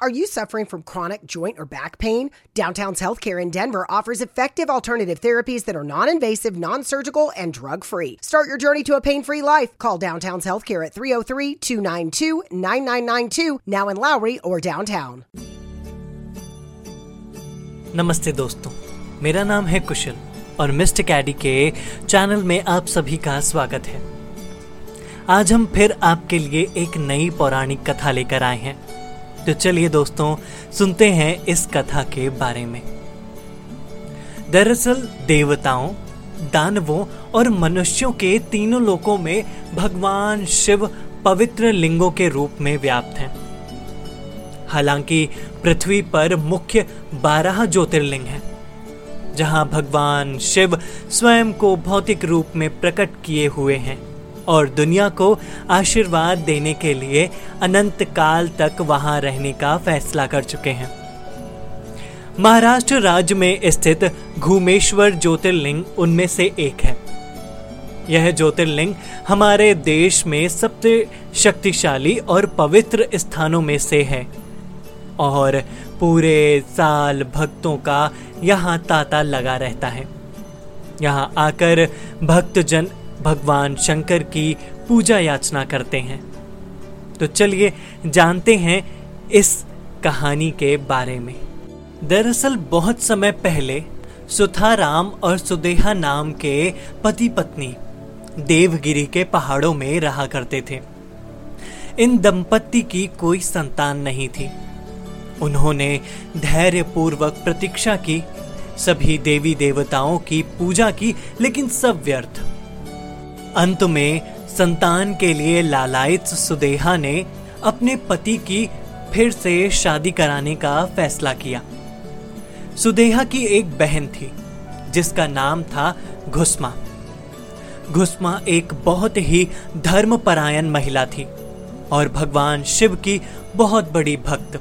Are you suffering from chronic joint or back pain? Downtown's Healthcare in Denver offers effective alternative therapies that are non invasive, non surgical, and drug free. Start your journey to a pain free life. Call Downtown's Healthcare at 303 292 9992, now in Lowry or downtown. नमस्ते दोस्तों मेरा नाम है कुशल और mister कैडी के channel में आप सभी का स्वागत है आज हम फिर आपके लिए एक नई पौराणिक कथा लेकर आए हैं तो चलिए दोस्तों, सुनते हैं इस कथा के बारे में। दरअसल देवताओं, दानवों और मनुष्यों के तीनों लोकों में भगवान शिव पवित्र लिंगों के रूप में व्याप्त हैं। हालाँकि पृथ्वी पर मुख्य बारह ज्योतिर्लिंग हैं, जहाँ भगवान शिव स्वयं को भौतिक रूप में प्रकट किए हुए हैं। और दुनिया को आशीर्वाद देने के लिए अनंत काल तक वहाँ रहने का फैसला कर चुके हैं। महाराष्ट्र राज्य में स्थित घूमेश्वर ज्योतिर्लिंग उनमें से एक है। यह ज्योतिर्लिंग हमारे देश में सबसे शक्तिशाली और पवित्र स्थानों में से है और पूरे साल भक्तों का यहाँ तांता लगा रहता है। यहाँ आकर भक्तजन भगवान शंकर की पूजा याचना करते हैं। तो चलिए जानते हैं इस कहानी के बारे में। दरअसल बहुत समय पहले सुथाराम और सुदेहा नाम के पति पत्नी देवगिरी के पहाड़ों में रहा करते थे। इन दंपत्ति की कोई संतान नहीं थी। उन्होंने धैर्य पूर्वक प्रतीक्षा की, सभी देवी देवताओं की पूजा की, लेकिन सब व्यर्थ। अंत में संतान के लिए लालायित सुदेहा ने अपने पति की फिर से शादी कराने का फैसला किया। सुदेहा की एक बहन थी, जिसका नाम था घुस्मा। घुस्मा एक बहुत ही धर्मपरायण महिला थी और भगवान शिव की बहुत बड़ी भक्त।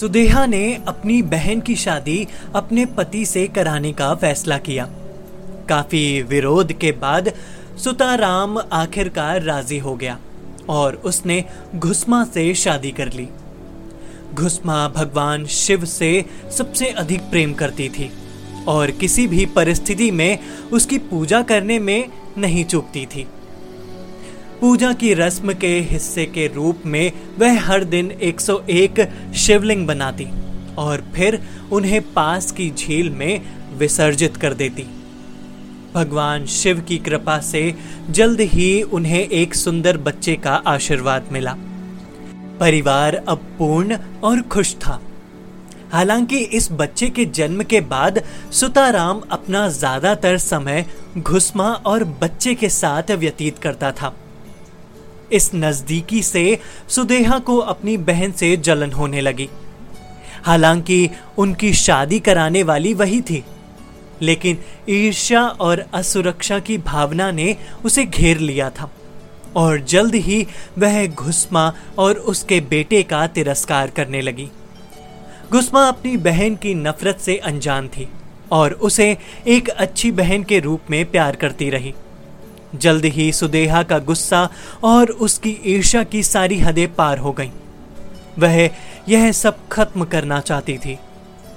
सुदेहा ने अपनी बहन की शादी अपने पति से कराने का फैसला किया। काफ़ी विरोध के बाद सुताराम आखिरकार राज़ी हो गया और उसने घुस्मा से शादी कर ली। घुस्मा भगवान शिव से सबसे अधिक प्रेम करती थी और किसी भी परिस्थिति में उसकी पूजा करने में नहीं चूकती थी। पूजा की रस्म के हिस्से के रूप में वह हर दिन 101 शिवलिंग बनाती और फिर उन्हें पास की झील में विसर्जित कर देती। भगवान शिव की कृपा से जल्द ही उन्हें एक सुंदर बच्चे का आशीर्वाद मिला। परिवार अब पूर्ण और खुश था। हालाँकि इस बच्चे के जन्म के बाद सुताराम अपना ज़्यादातर समय घुसमा और बच्चे के साथ व्यतीत करता था। इस नजदीकी से सुदेहा को अपनी बहन से जलन होने लगी। हालाँकि उनकी शादी कराने वाली वही थी। लेकिन ईर्ष्या और असुरक्षा की भावना ने उसे घेर लिया था। और जल्द ही वह घुस्मा और उसके बेटे का तिरस्कार करने लगी। घुस्मा अपनी बहन की नफरत से अनजान थी और उसे एक अच्छी बहन के रूप में प्यार करती रही। जल्द ही सुदेहा का गुस्सा और उसकी ईर्ष्या की सारी हदें पार हो गईं। वह यह सब खत्म करना चाहती थी।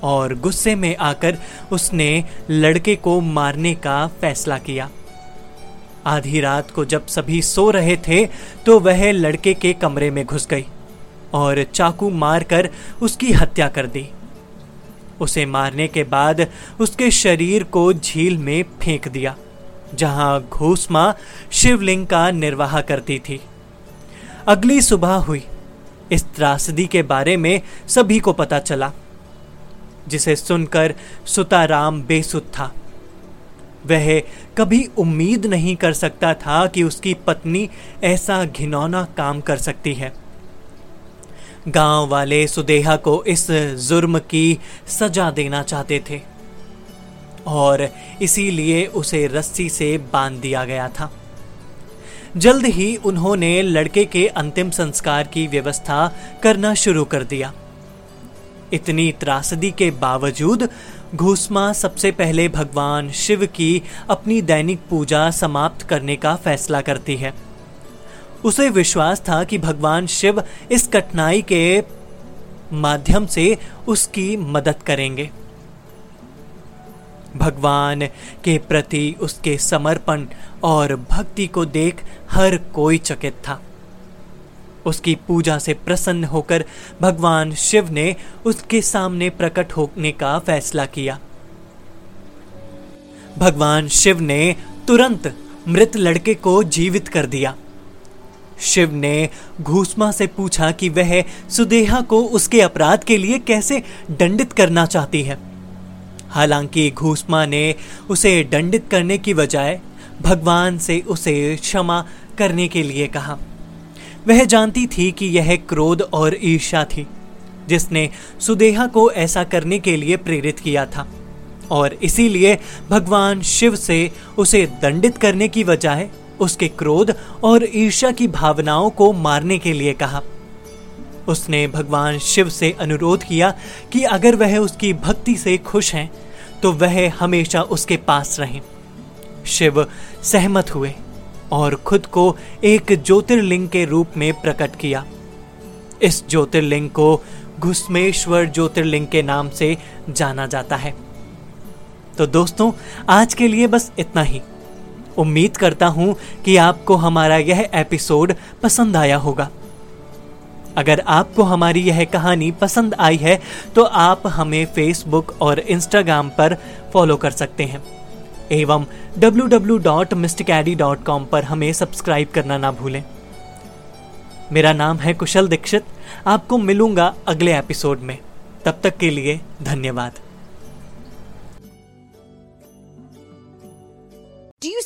और गुस्से में आकर उसने लड़के को मारने का फैसला किया। आधी रात को जब सभी सो रहे थे तो वह लड़के के कमरे में घुस गई और चाकू मारकर उसकी हत्या कर दी। उसे मारने के बाद उसके शरीर को झील में फेंक दिया, जहाँ घूसमा शिवलिंग का निर्वाह करती थी। अगली सुबह हुई। इस त्रासदी के बारे में सभी को पता चला। जिसे सुनकर सुताराम बेसुध था। वह कभी उम्मीद नहीं कर सकता था कि उसकी पत्नी ऐसा घिनौना काम कर सकती है। गाँव वाले सुदेहा को इस जुर्म की सजा देना चाहते थे और इसीलिए उसे रस्सी से बाँध दिया गया था। जल्द ही उन्होंने लड़के के अंतिम संस्कार की व्यवस्था करना शुरू कर दिया। इतनी त्रासदी के बावजूद घूसमा सबसे पहले भगवान शिव की अपनी दैनिक पूजा समाप्त करने का फैसला करती है। उसे विश्वास था कि भगवान शिव इस कठिनाई के माध्यम से उसकी मदद करेंगे। भगवान के प्रति उसके समर्पण और भक्ति को देख हर कोई चकित था। उसकी पूजा से प्रसन्न होकर भगवान शिव ने उसके सामने प्रकट होने का फैसला किया। भगवान शिव ने तुरंत मृत लड़के को जीवित कर दिया। शिव ने घूसमा से पूछा कि वह सुदेहा को उसके अपराध के लिए कैसे दंडित करना चाहती है। हालाँकि घूसमा ने उसे दंडित करने की बजाय भगवान से उसे क्षमा करने के लिए कहा। वह जानती थी कि यह क्रोध और ईर्षा थी, जिसने सुदेहा को ऐसा करने के लिए प्रेरित किया था। और इसीलिए भगवान शिव से उसे दंडित करने की बजाय उसके क्रोध और ईर्ष्या की भावनाओं को मारने के लिए कहा। उसने भगवान शिव से अनुरोध किया कि अगर वह उसकी भक्ति से खुश हैं तो वह हमेशा उसके पास रहें। शिव सहमत हुए। और खुद को एक ज्योतिर्लिंग के रूप में प्रकट किया। इस ज्योतिर्लिंग को घुस्मेश्वर ज्योतिर्लिंग के नाम से जाना जाता है। तो दोस्तों, आज के लिए बस इतना ही। उम्मीद करता हूँ कि आपको हमारा यह एपिसोड पसंद आया होगा। अगर आपको हमारी यह कहानी पसंद आई है तो आप हमें फेसबुक और इंस्टाग्राम पर फॉलो कर सकते हैं। एवं www.mysticaddy.com पर हमें सब्सक्राइब करना ना भूलें। मेरा नाम है कुशल दीक्षित। आपको मिलूँगा अगले एपिसोड में। तब तक के लिए धन्यवाद।